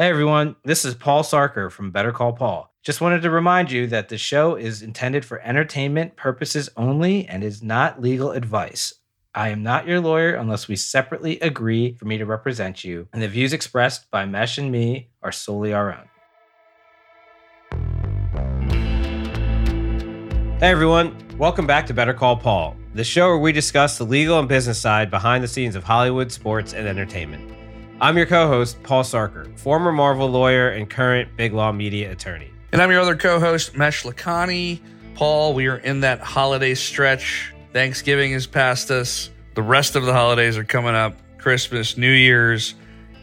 Hey everyone, this is Paul Sarker from Better Call Paul. Just wanted to remind you that the show is intended for entertainment purposes only and is not legal advice. I am not your lawyer unless we separately agree for me to represent you, and the views expressed by Mesh and me are solely our own. Hey everyone, welcome back to Better Call Paul, the show where we discuss the legal and business side behind the scenes of Hollywood, sports, and entertainment. I'm your co host, Paul Sarker, former Marvel lawyer and current Big Law Media attorney. And I'm your other co host, Mesh Lakhani. Paul, we are in that holiday stretch. Thanksgiving is past us. The rest of the holidays are coming up Christmas, New Year's.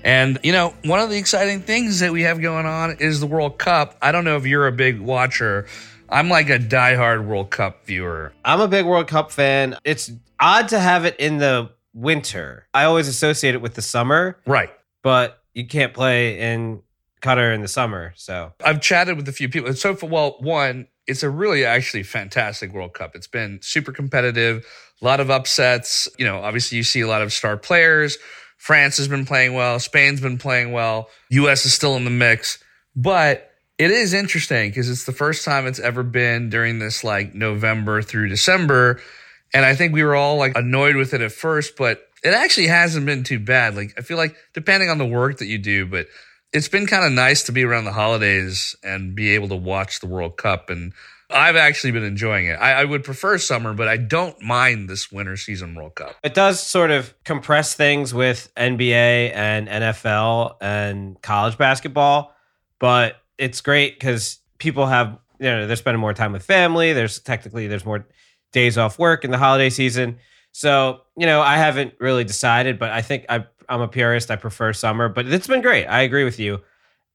And, you know, one of the exciting things that we have going on is the World Cup. I don't know if you're a big watcher. I'm like a diehard World Cup viewer. I'm a big World Cup fan. It's odd to have it in the winter. I always associate it with the summer. Right. But you can't play in Qatar in the summer. So I've chatted with a few people. So for well, one, it's a really actually fantastic World Cup. It's been super competitive, a lot of upsets. You know, obviously you see a lot of star players. France has been playing well, Spain's been playing well, US is still in the mix. But it is interesting because it's the first time it's ever been during this like November through December and I think we were all like annoyed with it at first, but it actually hasn't been too bad. Like, I feel like depending on the work that you do, but it's been kind of nice to be around the holidays and be able to watch the World Cup. And I've actually been enjoying it. I, I, would prefer summer, but I don't mind this winter season World Cup. It does sort of compress things with NBA and NFL and college basketball, but it's great because people have, you know, they're spending more time with family. There's technically, there's more days off work in the holiday season. So, you know, I haven't really decided, but I think I, I'm a purist. I prefer summer, but it's been great. I agree with you.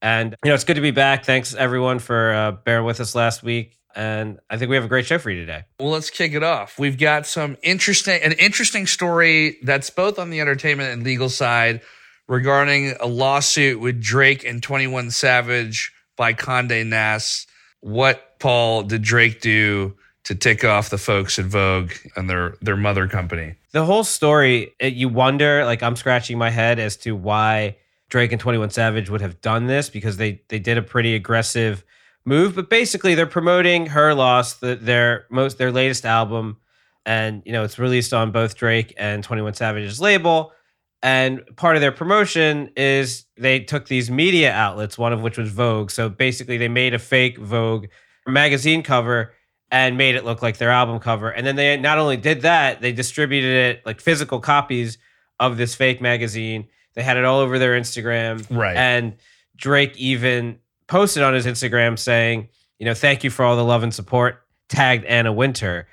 And, you know, it's good to be back. Thanks, everyone, for uh, bearing with us last week. And I think we have a great show for you today. Well, let's kick it off. We've got some interesting, an interesting story that's both on the entertainment and legal side regarding a lawsuit with Drake and 21 Savage by Conde Nast. What, Paul, did Drake do to tick off the folks at Vogue and their their mother company. The whole story, it, you wonder. Like I'm scratching my head as to why Drake and Twenty One Savage would have done this because they they did a pretty aggressive move. But basically, they're promoting Her Loss, the, their most their latest album, and you know it's released on both Drake and Twenty One Savage's label. And part of their promotion is they took these media outlets, one of which was Vogue. So basically, they made a fake Vogue magazine cover and made it look like their album cover. And then they not only did that, they distributed it like physical copies of this fake magazine. They had it all over their Instagram. Right. And Drake even posted on his Instagram saying, you know, thank you for all the love and support, tagged Anna Wintour,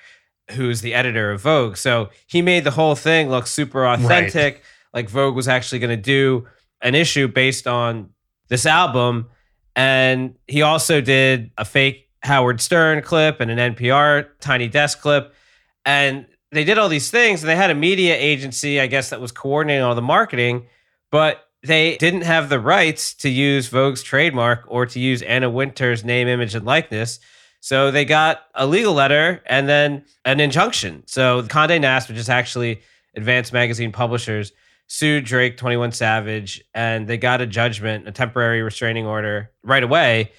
who's the editor of Vogue. So he made the whole thing look super authentic, right. like Vogue was actually going to do an issue based on this album. And he also did a fake Howard Stern clip and an NPR Tiny Desk clip. And they did all these things. And they had a media agency, I guess, that was coordinating all the marketing, but they didn't have the rights to use Vogue's trademark or to use Anna Wintour's name, image, and likeness. So they got a legal letter and then an injunction. So Condé Nast, which is actually Advanced Magazine Publishers, sued Drake, 21 Savage, and they got a judgment, a temporary restraining order right away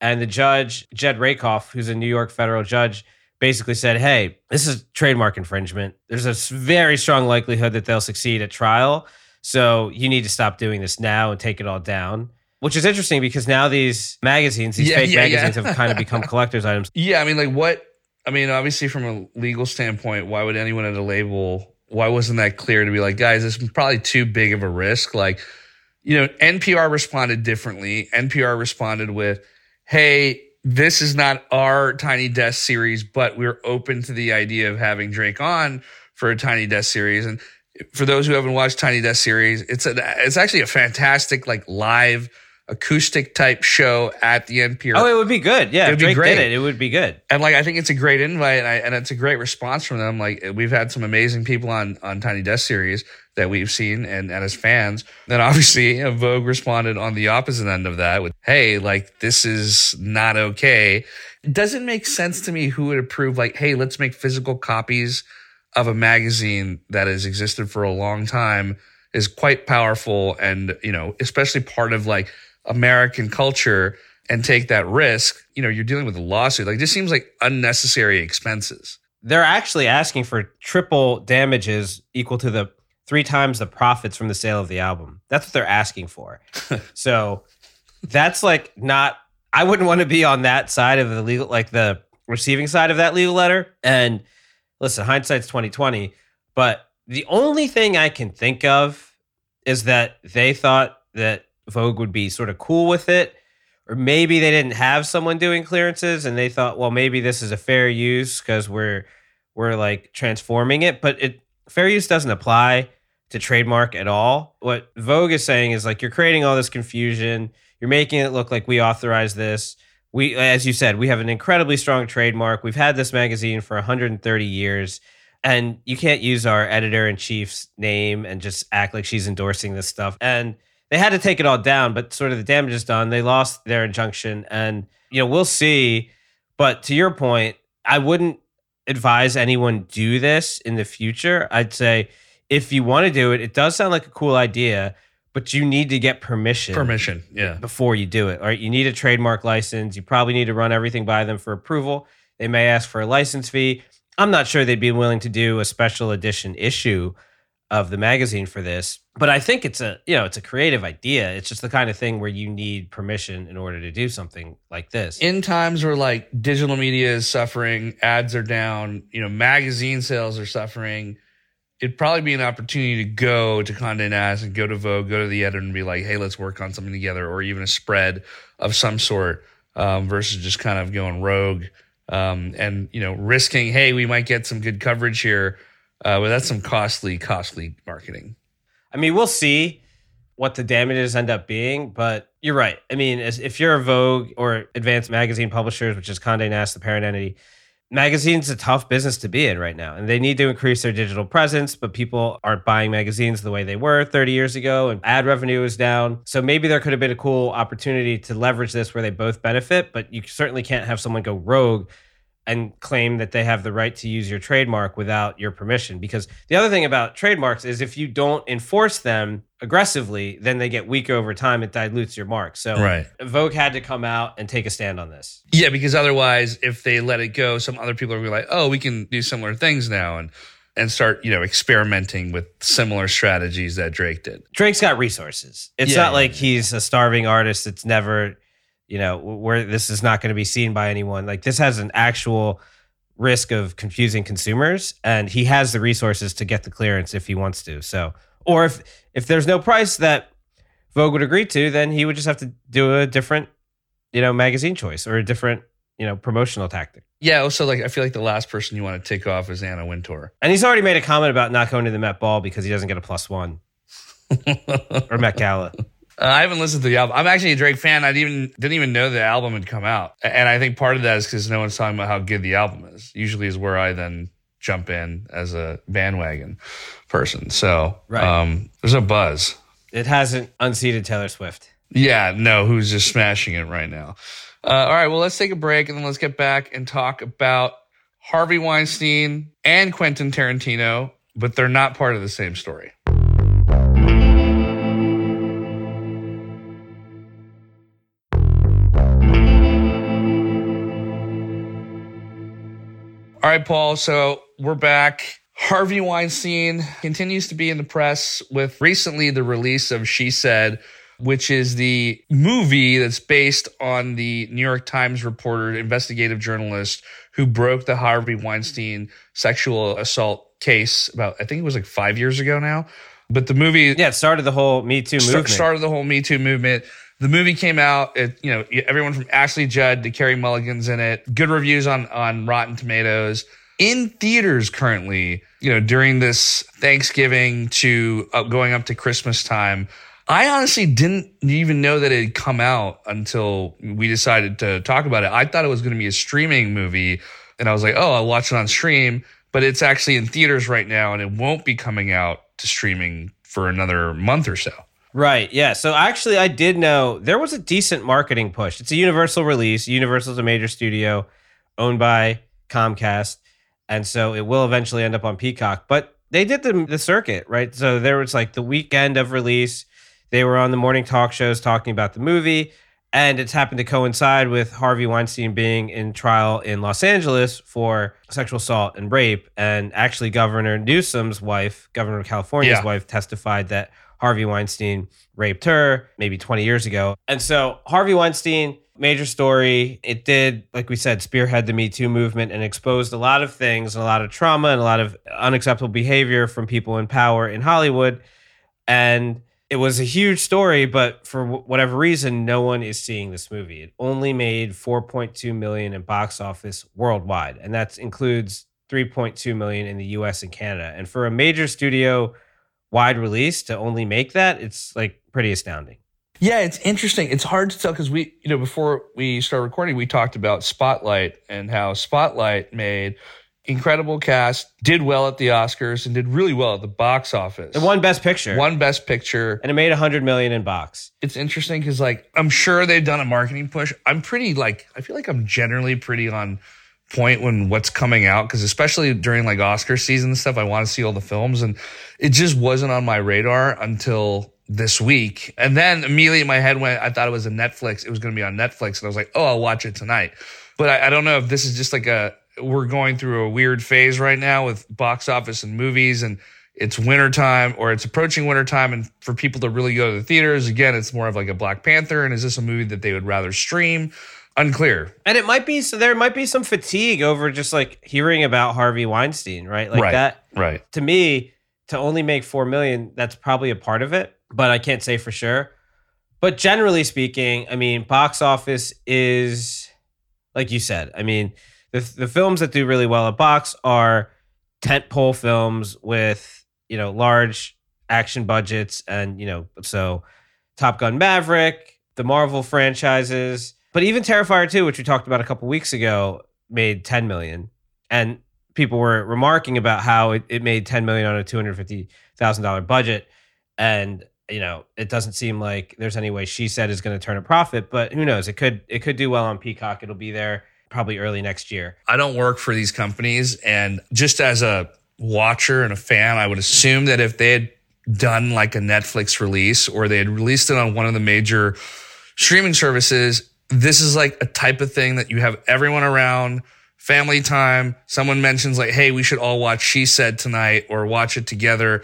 and the judge, Jed Rakoff, who's a New York federal judge, basically said, Hey, this is trademark infringement. There's a very strong likelihood that they'll succeed at trial. So you need to stop doing this now and take it all down. which is interesting because now these magazines, these Yeah, fake yeah, yeah. magazines, have kind of become collector's items. Yeah, I mean, like what? I mean, obviously, from a legal standpoint, why would anyone at a label? Why wasn't that clear to be like, guys, this is probably too big of a risk? Like, you know, NPR responded differently. NPR responded with, "Hey, this is not our Tiny Desk series, but we're open to the idea of having Drake on for a Tiny Desk series." And for those who haven't watched Tiny Desk series, it's a it's actually a fantastic like live acoustic type show at the NPR Oh, it would be good. Yeah, It'd if be great. did it, it would be good. and like I think it's a great invite, and, I, and it's a great response from them. Like we've had some amazing people on on Tiny Desk series that we've seen, and, and as fans, then obviously Vogue responded on the opposite end of that with, "Hey, like this is not okay." It doesn't make sense to me who would approve like, "Hey, let's make physical copies of a magazine that has existed for a long time." Is quite powerful, and you know, especially part of like American culture and take that risk, you know, you're dealing with a lawsuit. Like this seems like unnecessary expenses. They're actually asking for triple damages equal to the three times the profits from the sale of the album. That's what they're asking for. so that's like not I wouldn't want to be on that side of the legal like the receiving side of that legal letter. And listen, hindsight's 2020, but the only thing I can think of is that they thought that Vogue would be sort of cool with it. Or maybe they didn't have someone doing clearances and they thought, well, maybe this is a fair use because we're we're like transforming it. But it fair use doesn't apply to trademark at all. What Vogue is saying is like you're creating all this confusion. You're making it look like we authorize this. We, as you said, we have an incredibly strong trademark. We've had this magazine for 130 years, and you can't use our editor in chief's name and just act like she's endorsing this stuff. And they had to take it all down, but sort of the damage is done. They lost their injunction, and you know we'll see. But to your point, I wouldn't advise anyone do this in the future. I'd say if you want to do it, it does sound like a cool idea, but you need to get permission Permission. Yeah. before you do it. All right, you need a trademark license. You probably need to run everything by them for approval. They may ask for a license fee. I'm not sure they'd be willing to do a special edition issue of the magazine for this, but I think it's a you know it's a creative idea. It's just the kind of thing where you need permission in order to do something like this. In times where like digital media is suffering, ads are down, you know, magazine sales are suffering, it'd probably be an opportunity to go to Condé Nast and go to Vogue, go to the editor and be like, hey, let's work on something together, or even a spread of some sort, um, versus just kind of going rogue um, and you know risking, hey, we might get some good coverage here, uh, but that's some costly, costly marketing. I mean, we'll see what the damages end up being, but you're right. I mean, as, if you're a Vogue or Advanced Magazine Publishers, which is Condé Nast, the parent entity, magazines a tough business to be in right now, and they need to increase their digital presence. But people aren't buying magazines the way they were 30 years ago, and ad revenue is down. So maybe there could have been a cool opportunity to leverage this where they both benefit. But you certainly can't have someone go rogue and claim that they have the right to use your trademark without your permission. Because the other thing about trademarks is if you don't enforce them aggressively, then they get weak over time. It dilutes your mark. So Right. Vogue had to come out and take a stand on this. Yeah, because otherwise, if they let it go, some other people are gonna be like, "Oh, we can do similar things now," and and start you know experimenting with similar strategies that Drake did. Drake's got resources. It's Yeah, not yeah, like yeah. he's a starving artist that's never, you know, where this is not going to be seen by anyone. Like this has an actual risk of confusing consumers, and he has the resources to get the clearance if he wants to. So, or if if there's no price that Vogue would agree to, then he would just have to do a different, you know, magazine choice or a different, you know, promotional tactic. Yeah. Also, like I feel like the last person you want to take off is Anna Wintour. And he's already made a comment about not going to the Met Ball because he doesn't get a plus one or Met Gala. Uh, I haven't listened to the album. I'm actually a Drake fan. I didn't even didn't even know the album had come out, and I think part of that is because no one's talking about how good the album is. Usually, is where I then jump in as a bandwagon person. So, Right. um, there's a buzz. It hasn't unseated Taylor Swift. Yeah, no, who's just smashing it right now. Uh, all right, well, let's take a break and then let's get back and talk about Harvey Weinstein and Quentin Tarantino, but they're not part of the same story. Right, Paul. So we're back. Harvey Weinstein continues to be in the press with recently the release of She Said, which is the movie that's based on the New York Times reporter, investigative journalist who broke the Harvey Weinstein sexual assault case about, I think it was like five years ago now. But the movie Yeah, it started the whole Me Too movement. started the whole Me Too movement. The movie came out. It, you know, everyone from Ashley Judd to Carey Mulligan's in it. Good reviews on on Rotten Tomatoes. In theaters currently, you know, during this Thanksgiving to uh, going up to Christmas time. I honestly didn't even know that it had come out until we decided to talk about it. I thought it was going to be a streaming movie, and I was like, "Oh, I'll watch it on stream." But it's actually in theaters right now, and it won't be coming out to streaming for another month or so. Right. Yeah. So actually, I did know there was a decent marketing push. It's a Universal release. Universal's a major studio owned by Comcast. And so it will eventually end up on Peacock. But they did the, the circuit, right? So there was like the weekend of release. They were on the morning talk shows talking about the movie. And it's happened to coincide with Harvey Weinstein being in trial in Los Angeles for sexual assault and rape. And actually, Governor Newsom's wife, Governor of California's Yeah. wife, testified that Harvey Weinstein raped her maybe 20 years ago. And so, Harvey Weinstein, major story. It did, like we said, spearhead the Me Too movement and exposed a lot of things and a lot of trauma and a lot of unacceptable behavior from people in power in Hollywood. And it was a huge story, but for whatever reason, no one is seeing this movie. It only made 4.2 million in box office worldwide, and that includes 3.2 million in the US and Canada. And for a major studio wide release to only make that, it's like pretty astounding. Yeah, it's interesting. It's hard to tell because we, you know, before we started recording, we talked about Spotlight and how Spotlight made incredible cast, did well at the Oscars, and did really well at the box office. It won Best Picture, won Best Picture. and it made 100 million in box. It's interesting because, like, I'm sure they've done a marketing push. I'm pretty, like, I feel like I'm generally pretty on point when what's coming out because, especially during like Oscar season and stuff, I want to see all the films, and it just wasn't on my radar until this week. And then immediately in my head went, I thought it was a Netflix. It was going to be on Netflix, and I was like, oh, I'll watch it tonight. But I, I don't know if this is just like a we're going through a weird phase right now with box office and movies and it's wintertime or it's approaching wintertime and for people to really go to the theaters again it's more of like a black panther and is this a movie that they would rather stream unclear And it might be so there might be some fatigue over just like hearing about Harvey Weinstein, right? Like right that right to me to only make 4 million, that's probably a part of it, but I can't say for sure. But generally speaking, I mean, box office is like you said. I mean, the the films that do really well at box are tentpole films with, you know, large action budgets and, you know, so Top Gun Maverick, the Marvel franchises, but even Terrifier 2, which we talked about a couple weeks ago, made 10 million. And people were remarking about how it, it made 10 million on a $250,000 budget. And, you know, it doesn't seem like there's any way she said is going to turn a profit, but who knows? It could it could do well on Peacock. It'll be there probably early next year. i don't work for these companies and just as a watcher and a fan i would assume that if they had done like a netflix release or they had released it on one of the major streaming services this is like a type of thing that you have everyone around family time someone mentions like hey we should all watch she said tonight or watch it together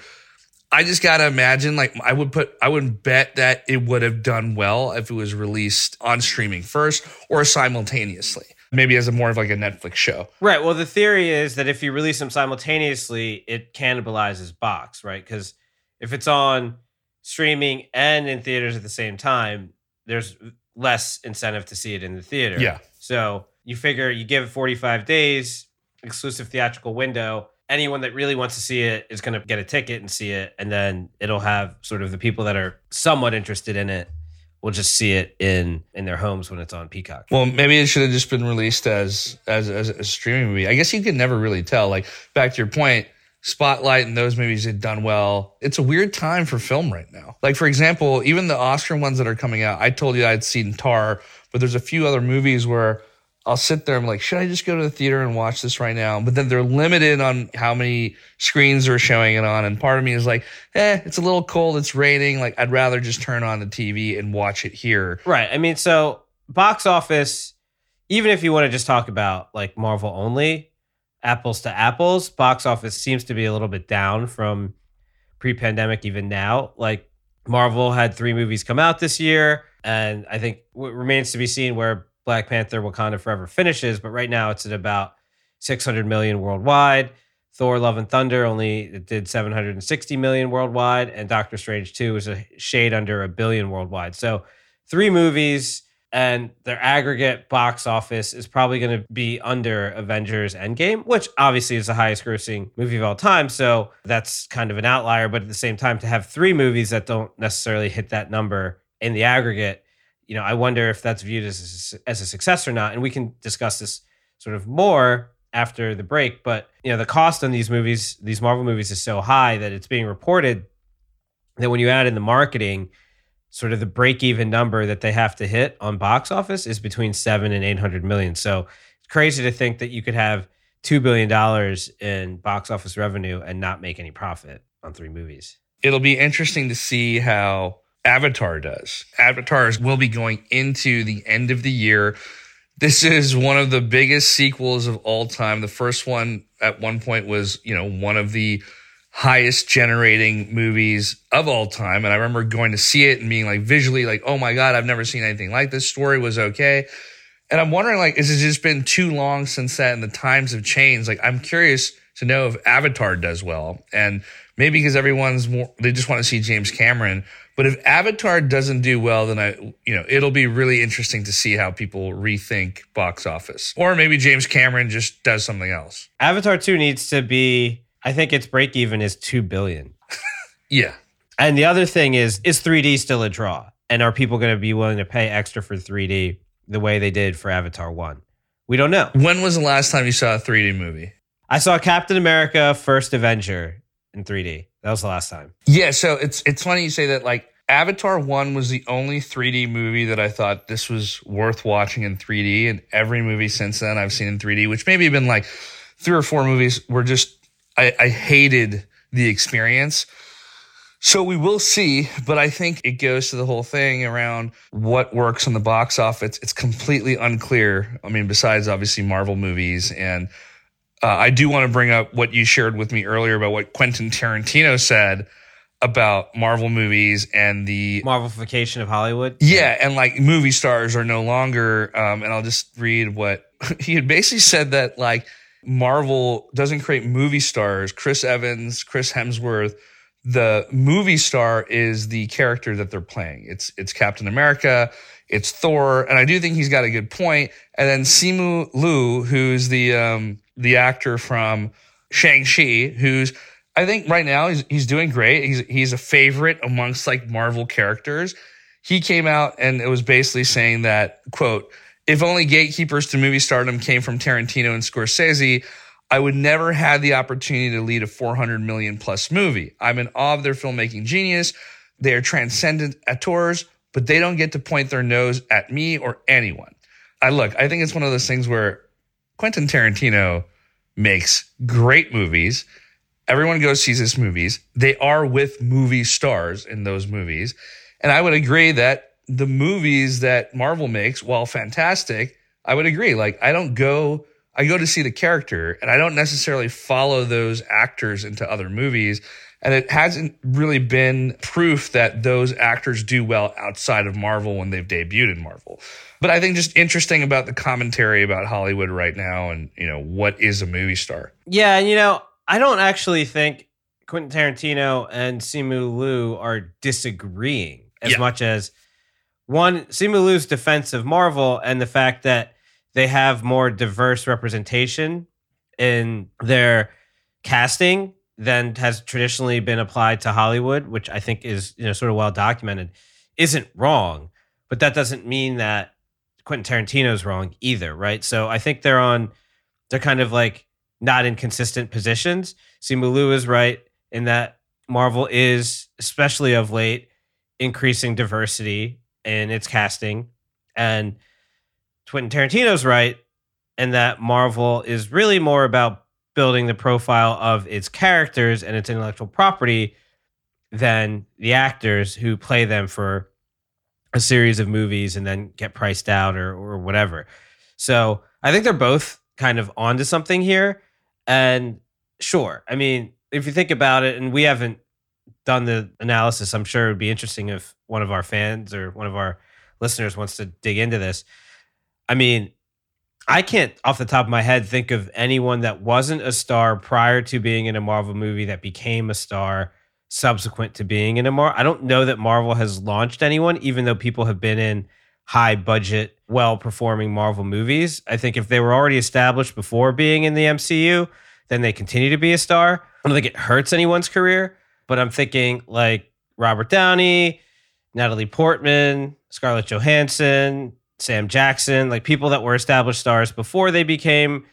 i just gotta imagine like i would put i would bet that it would have done well if it was released on streaming first or simultaneously maybe as a more of like a netflix show Right. Well, the theory is that if you release them simultaneously, it cannibalizes box, right? Because if it's on streaming and in theaters at the same time, there's less incentive to see it in the theater. Yeah. So you figure you give it 45 days, exclusive theatrical window. Anyone that really wants to see it is going to get a ticket and see it. And then it'll have sort of the people that are somewhat interested in it will just see it in in their homes when it's on Peacock. Well, maybe it should have just been released as, as as a streaming movie. I guess you could never really tell. Like back to your point, Spotlight and those movies had done well. It's a weird time for film right now. Like for example, even the Oscar ones that are coming out. I told you I'd seen Tar, but there's a few other movies where I'll sit there and I'm like, should I just go to the theater and watch this right now? But then they're limited on how many screens they're showing it on. And part of me is like, eh, it's a little cold. It's raining. Like, I'd rather just turn on the TV and watch it here. Right. I mean, so box office, even if you want to just talk about like Marvel only, apples to apples, box office seems to be a little bit down from pre pandemic, even now. Like Marvel had three movies come out this year, and I think what remains to be seen where Black Panther Wakanda Forever finishes, but right now it's at about 600 million worldwide. Thor Love and Thunder only did 760 million worldwide and Doctor Strange 2 is a shade under a billion worldwide. So, three movies and their aggregate box office is probably going to be under Avengers Endgame, which obviously is the highest grossing movie of all time. So that's kind of an outlier. But at the same time, to have three movies that don't necessarily hit that number in the aggregate, you know, I wonder if that's viewed as a, as a success or not. And we can discuss this sort of more after the break. But, you know, the cost on these movies, these Marvel movies, is so high that it's being reported that when you add in the marketing, sort of the break even number that they have to hit on box office is between seven and 800 million. So it's crazy to think that you could have $2 billion in box office revenue and not make any profit on three movies. It'll be interesting to see how Avatar does. Avatars will be going into the end of the year. This is one of the biggest sequels of all time. The first one at one point was, you know, one of the highest generating movies of all time. And I remember going to see it and being like visually like, oh my God, I've never seen anything like this. Story was okay. And I'm wondering like, is it just been too long since that and the times have changed? Like, I'm curious to know if Avatar does well. And maybe because everyone's more, they just want to see James Cameron. But if Avatar doesn't do well, then I, you know, it'll be really interesting to see how people rethink box office. Or maybe James Cameron just does something else. Avatar 2 needs to be I think its break even is 2 billion. yeah. And the other thing is is 3D still a draw? And are people going to be willing to pay extra for 3D the way they did for Avatar 1? We don't know. When was the last time you saw a 3D movie? I saw Captain America First Avenger in 3D. That was the last time. Yeah, so it's it's funny you say that like Avatar 1 was the only 3D movie that I thought this was worth watching in 3D and every movie since then I've seen in 3D, which maybe have been like three or four movies were just I, I hated the experience. So we will see, but I think it goes to the whole thing around what works on the box office. It's completely unclear. I mean, besides obviously Marvel movies. And uh, I do want to bring up what you shared with me earlier about what Quentin Tarantino said about Marvel movies and the Marvelification of Hollywood. Yeah, and like movie stars are no longer. Um, and I'll just read what he had basically said that like Marvel doesn't create movie stars. Chris Evans, Chris Hemsworth, the movie star is the character that they're playing. It's it's Captain America, it's Thor, and I do think he's got a good point. And then Simu Liu, who's the um, the actor from Shang Chi, who's I think right now he's he's doing great. He's he's a favorite amongst like Marvel characters. He came out and it was basically saying that quote if only gatekeepers to movie stardom came from Tarantino and Scorsese, I would never have the opportunity to lead a 400 million plus movie. I'm in awe of their filmmaking genius. They are transcendent auteurs, but they don't get to point their nose at me or anyone. I look, I think it's one of those things where Quentin Tarantino makes great movies. Everyone goes sees his movies. They are with movie stars in those movies. And I would agree that the movies that Marvel makes, while fantastic, I would agree. Like, I don't go, I go to see the character and I don't necessarily follow those actors into other movies. And it hasn't really been proof that those actors do well outside of Marvel when they've debuted in Marvel. But I think just interesting about the commentary about Hollywood right now and, you know, what is a movie star. Yeah. And, you know, I don't actually think Quentin Tarantino and Simu Liu are disagreeing as yeah. much as one Simu Liu's defense of Marvel and the fact that they have more diverse representation in their casting than has traditionally been applied to Hollywood, which I think is you know sort of well documented, isn't wrong. But that doesn't mean that Quentin Tarantino is wrong either, right? So I think they're on they're kind of like not in consistent positions. Simu Liu is right in that Marvel is, especially of late, increasing diversity in its casting. And Quentin Tarantino's right and that Marvel is really more about building the profile of its characters and its intellectual property than the actors who play them for a series of movies and then get priced out or or whatever. So I think they're both kind of onto something here. And sure, I mean, if you think about it, and we haven't done the analysis. I'm sure it would be interesting if one of our fans or one of our listeners wants to dig into this. I mean, I can't off the top of my head think of anyone that wasn't a star prior to being in a Marvel movie that became a star subsequent to being in a Marvel. I don't know that Marvel has launched anyone, even though people have been in high budget, well performing Marvel movies. I think if they were already established before being in the MCU, then they continue to be a star. I don't think it hurts anyone's career, but I'm thinking like Robert Downey, Natalie Portman, Scarlett Johansson, Sam Jackson, like people that were established stars before they became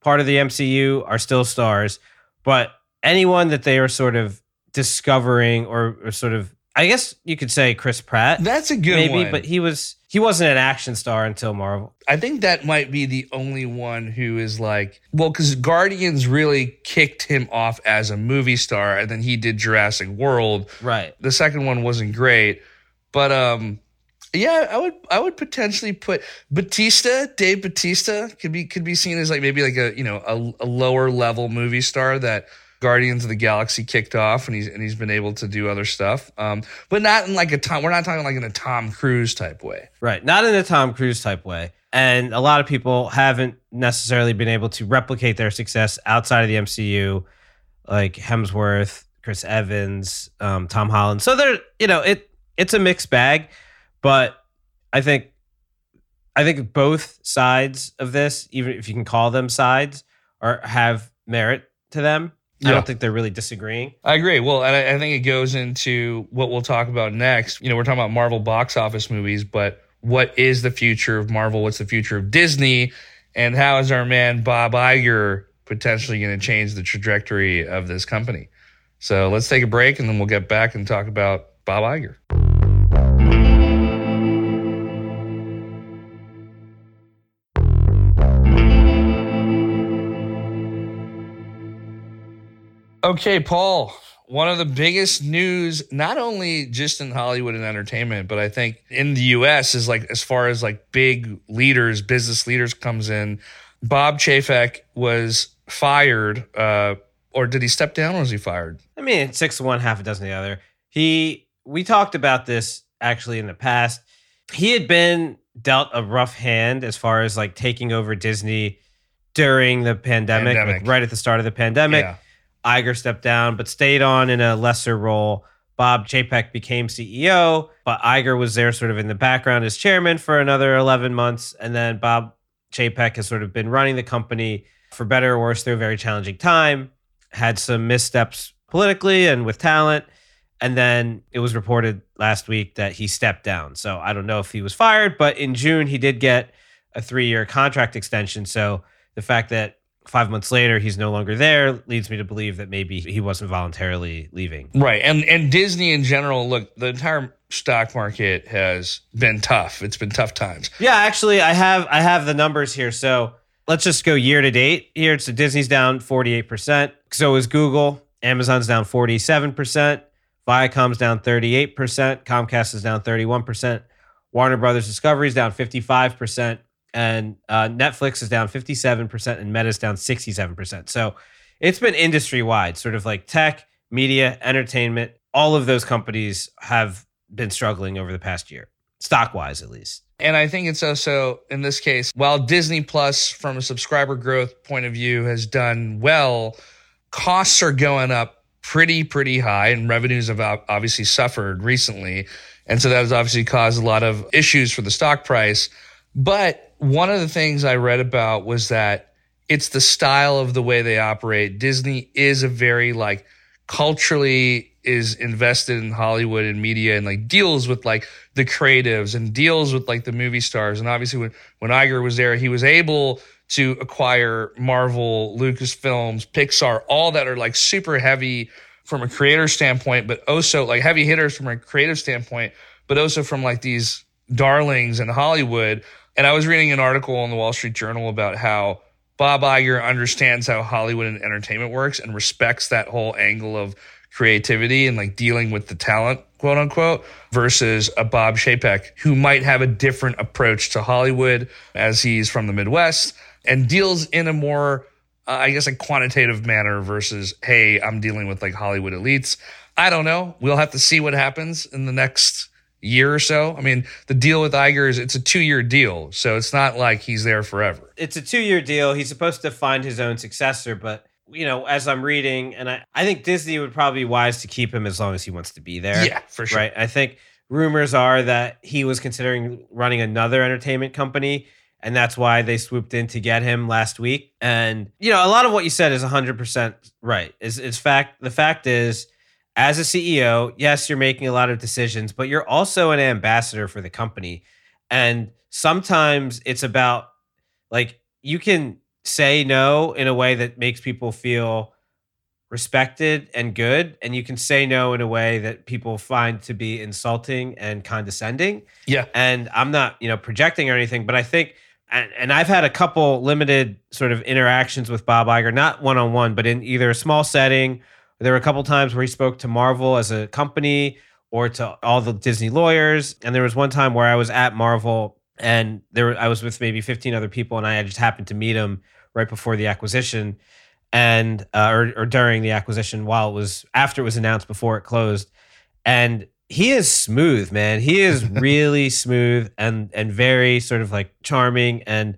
part of the MCU are still stars. But anyone that they are sort of discovering or, or sort of I guess you could say Chris Pratt. That's a good maybe, one. but he was he wasn't an action star until Marvel. I think that might be the only one who is like, well, because Guardians really kicked him off as a movie star, and then he did Jurassic World. Right. The second one wasn't great, but um, yeah, I would I would potentially put Bautista, Dave Bautista, could be could be seen as like maybe like a you know a, a lower level movie star that Guardians of the Galaxy kicked off, and he's and he's been able to do other stuff, um, but not in like a Tom. We're not talking like in a Tom Cruise type way. Right. Not in a Tom Cruise type way. And a lot of people haven't necessarily been able to replicate their success outside of the MCU, like Hemsworth, Chris Evans, um, Tom Holland. So they're, you know, it it's a mixed bag, but I think I think both sides of this, even if you can call them sides, are have merit to them. I don't think they're really disagreeing. I agree. Well, and I, I think it goes into what we'll talk about next. You know, we're talking about Marvel box office movies, but what is the future of Marvel? What's the future of Disney? And how is our man Bob Iger potentially going to change the trajectory of this company? So let's take a break and then we'll get back and talk about Bob Iger. Okay, Paul. One of the biggest news, not only just in Hollywood and entertainment, but I think in the US is like as far as like big leaders, business leaders comes in. Bob Chapek was fired, uh, or did he step down or was he fired? I mean, six to one, half a dozen the other. He, we talked about this actually in the past. He had been dealt a rough hand as far as like taking over Disney during the pandemic, Pandemic. like right at the start of the pandemic. Yeah. Iger stepped down, but stayed on in a lesser role. Bob Chapek became CEO, but Iger was there sort of in the background as chairman for another 11 months. And then Bob Chapek has sort of been running the company for better or worse through a very challenging time, had some missteps politically and with talent. And then it was reported last week that he stepped down. So I don't know if he was fired, but in June, he did get a three year contract extension. So the fact that five months later he's no longer there leads me to believe that maybe he wasn't voluntarily leaving. Right. And and Disney in general, look, the entire stock market has been tough. It's been tough times. Yeah, actually, I have I have the numbers here. So let's just go year to date here. So Disney's down forty eight percent. So is Google. Amazon's down forty seven percent. Viacom's down thirty eight percent. Comcast is down thirty one percent. Warner Brothers Discovery's down fifty five percent. And uh, Netflix is down fifty seven percent, and Meta's down sixty seven percent. So it's been industry wide, sort of like tech, media, entertainment. All of those companies have been struggling over the past year, stock wise at least. And I think it's also in this case, while Disney Plus, from a subscriber growth point of view, has done well, costs are going up pretty, pretty high, and revenues have obviously suffered recently. And so that has obviously caused a lot of issues for the stock price. But one of the things I read about was that it's the style of the way they operate. Disney is a very like culturally is invested in Hollywood and media and like deals with like the creatives and deals with like the movie stars. And obviously when when Iger was there, he was able to acquire Marvel, Lucasfilms, Pixar, all that are like super heavy from a creator standpoint, but also like heavy hitters from a creative standpoint, but also from like these darlings in Hollywood. And I was reading an article in the Wall Street Journal about how Bob Iger understands how Hollywood and entertainment works and respects that whole angle of creativity and like dealing with the talent, quote unquote, versus a Bob Chapek who might have a different approach to Hollywood as he's from the Midwest and deals in a more, uh, I guess, a quantitative manner versus, hey, I'm dealing with like Hollywood elites. I don't know. We'll have to see what happens in the next year or so. I mean, the deal with Iger is it's a two year deal, so it's not like he's there forever. It's a two year deal. He's supposed to find his own successor, but you know, as I'm reading, and I, I think Disney would probably be wise to keep him as long as he wants to be there. Yeah, for sure. Right. I think rumors are that he was considering running another entertainment company. And that's why they swooped in to get him last week. And, you know, a lot of what you said is 100% right. Is, it's fact, the fact is, as a CEO, yes, you're making a lot of decisions, but you're also an ambassador for the company. And sometimes it's about like you can say no in a way that makes people feel respected and good and you can say no in a way that people find to be insulting and condescending Yeah. and i'm not you know projecting or anything but i think and, and i've had a couple limited sort of interactions with bob Iger, not one-on-one but in either a small setting there were a couple times where he spoke to marvel as a company or to all the disney lawyers. And there was one time where i was at marvel and there were, I was with maybe 15 other people and I just happened to meet him right before the acquisition. And uh, or, or during the acquisition while it was after it was announced before it closed. And he is smooth man. He is really smooth and and very sort of like charming and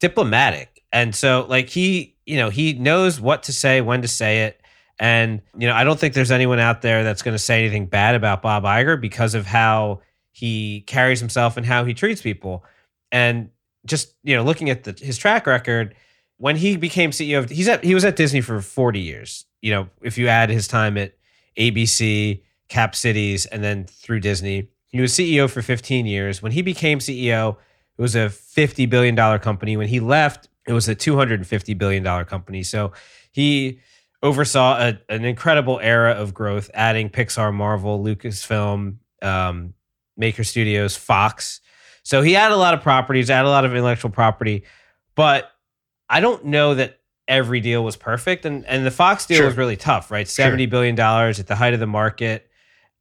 diplomatic. And so like he you know he knows what to say when to say it and you know I don't think there's anyone out there that's going to say anything bad about Bob Iger because of how he carries himself and how he treats people. And just you know, looking at the, his track record, when he became CEO, of, he's at he was at Disney for forty years. You know, if you add his time at ABC, Cap Cities, and then through Disney, he was CEO for fifteen years. When he became CEO, it was a fifty billion dollar company. When he left, it was a two hundred and fifty billion dollar company. So he oversaw a, an incredible era of growth, adding Pixar, Marvel, Lucasfilm, um, Maker Studios, Fox. So he had a lot of properties, had a lot of intellectual property, but I don't know that every deal was perfect. And and the Fox deal Sure. was really tough, right? Seventy billion dollars at the height of the market,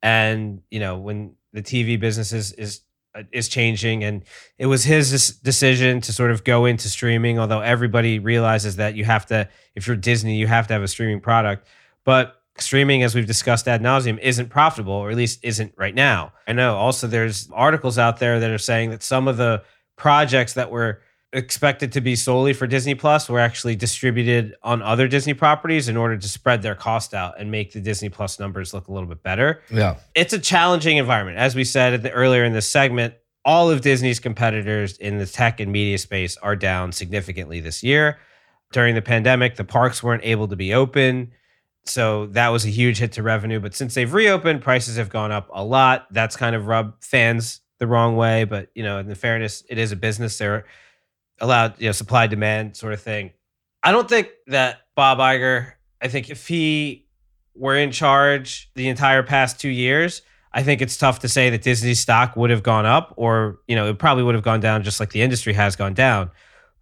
and you know when the TV business is is Uh, is changing, and it was his decision to sort of go into streaming. Although everybody realizes that you have to, if you're Disney, you have to have a streaming product, but streaming, as we've discussed ad nauseum, isn't profitable, or at least isn't right now. I know. Also, there's articles out there that are saying that some of the projects that were expected to be solely for Disney Plus were actually distributed on other Disney properties in order to spread their cost out and make the Disney Plus numbers look a little bit better. Yeah. It's a challenging environment. As we said the, earlier in this segment, all of Disney's competitors in the tech and media space are down significantly this year. During the pandemic, the parks weren't able to be open. So that was a huge hit to revenue. But since they've reopened, prices have gone up a lot. That's kind of rubbed fans the wrong way. But, you know, in the fairness, it is a business. They're allowed, you know, supply demand sort of thing. I don't think that Bob Iger, I think if he were in charge the entire past two years, I think it's tough to say that Disney's stock would have gone up or, you know, it probably would have gone down just like the industry has gone down.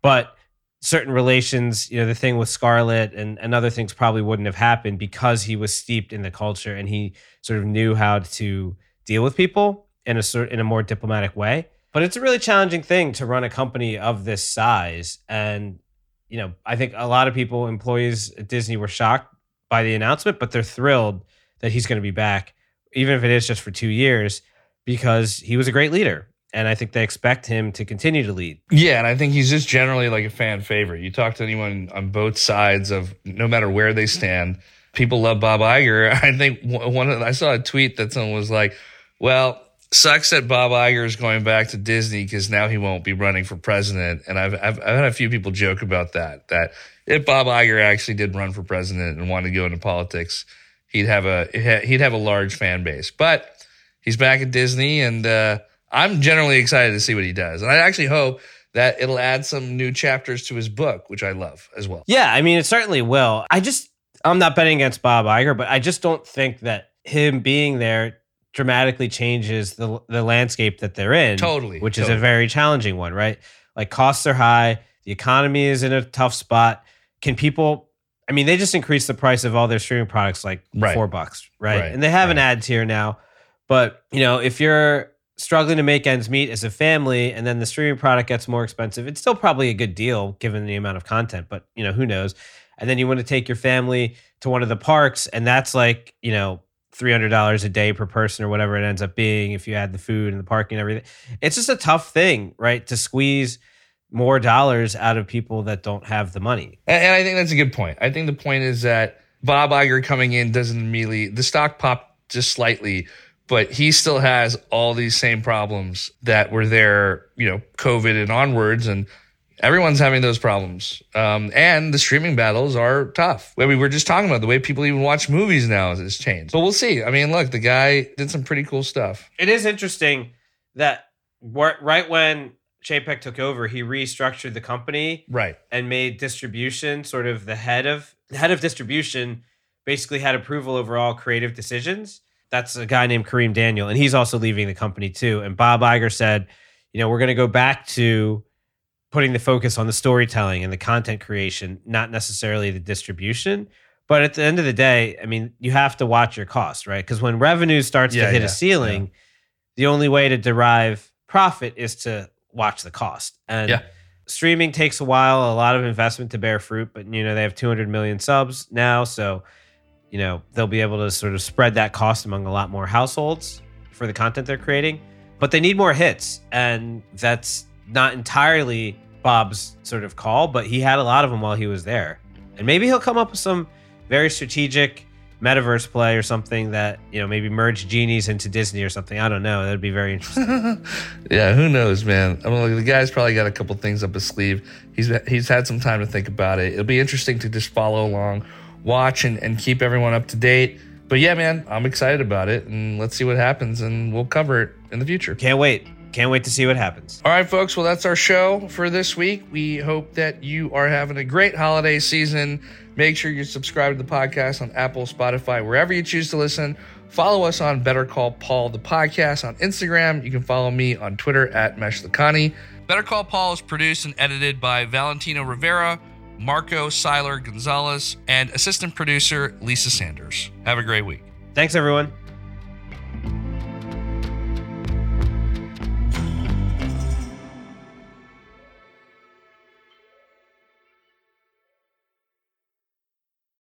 But certain relations, you know, the thing with Scarlett and, and other things probably wouldn't have happened because he was steeped in the culture and he sort of knew how to deal with people in a sort in a more diplomatic way. But it's a really challenging thing to run a company of this size. And, you know, I think a lot of people, employees at Disney were shocked by the announcement, but they're thrilled that he's going to be back, even if it is just for two years, because he was a great leader. And I think they expect him to continue to lead. Yeah, and I think he's just generally like a fan favorite. You talk to anyone on both sides of no matter where they stand, people love Bob Iger. I think one of I saw a tweet that someone was like, "Well, sucks that Bob Iger is going back to Disney because now he won't be running for president." And I've, I've I've had a few people joke about that. That if Bob Iger actually did run for president and wanted to go into politics, he'd have a he'd have a large fan base. But he's back at Disney, and uh, I'm generally excited to see what he does. And I actually hope that it'll add some new chapters to his book, which I love as well. Yeah, I mean, it certainly will. I just, I'm not betting against Bob Iger, but I just don't think that him being there dramatically changes the the landscape that they're in. Totally, which is a very challenging one, right? Like costs are high, the economy is in a tough spot. Can people? I mean, they just increased the price of all their streaming products like Right. four bucks, right? Right, And they have an ad tier now, but you know, if you're struggling to make ends meet as a family, and then the streaming product gets more expensive, it's still probably a good deal given the amount of content. But you know, who knows? And then you want to take your family to one of the parks, and that's like you know $300 a day per person or whatever it ends up being if you add the food and the parking and everything. It's just a tough thing, right? To squeeze more dollars out of people that don't have the money. And, and I think that's a good point. I think the point is that Bob Iger coming in doesn't immediately, the stock popped just slightly, but he still has all these same problems that were there, you know, COVID and onwards. And everyone's having those problems. Um, and the streaming battles are tough. I mean, we were just talking about the way people even watch movies now has changed. But we'll see. I mean, look, the guy did some pretty cool stuff. It is interesting that right when Chapek took over, he restructured the company, right, and made distribution sort of the head of the head of distribution. Basically, had approval over all creative decisions. That's a guy named Kareem Daniel, and he's also leaving the company too. And Bob Iger said, you know, we're going to go back to putting the focus on the storytelling and the content creation, not necessarily the distribution. But at the end of the day, I mean, you have to watch your cost, right? Because when revenue starts yeah, to hit yeah, a ceiling, yeah. the only way to derive profit is to watch the cost. And streaming takes a while, a lot of investment to bear fruit, but you know, they have 200 million subs now, so you know, they'll be able to sort of spread that cost among a lot more households for the content they're creating. But they need more hits, and that's not entirely Bob's sort of call, but he had a lot of them while he was there. And maybe he'll come up with some very strategic metaverse play or something that, you know, maybe merge genies into Disney or something. I don't know. That'd be very interesting. yeah, who knows, man? I mean, the guy's probably got a couple things up his sleeve. He's he's had some time to think about it. It'll be interesting to just follow along, watch and, and keep everyone up to date. But yeah, man, I'm excited about it and let's see what happens and we'll cover it in the future. Can't wait. Can't wait to see what happens. All right, folks. Well, that's our show for this week. We hope that you are having a great holiday season. Make sure you subscribe to the podcast on Apple, Spotify, wherever you choose to listen. Follow us on Better Call Paul, the podcast on Instagram. You can follow me on Twitter at Mesh Meshlakhani. Better Call Paul is produced and edited by Valentino Rivera, Marco Seiler Gonzalez, and assistant producer Lisa Sanders. Have a great week. Thanks, everyone.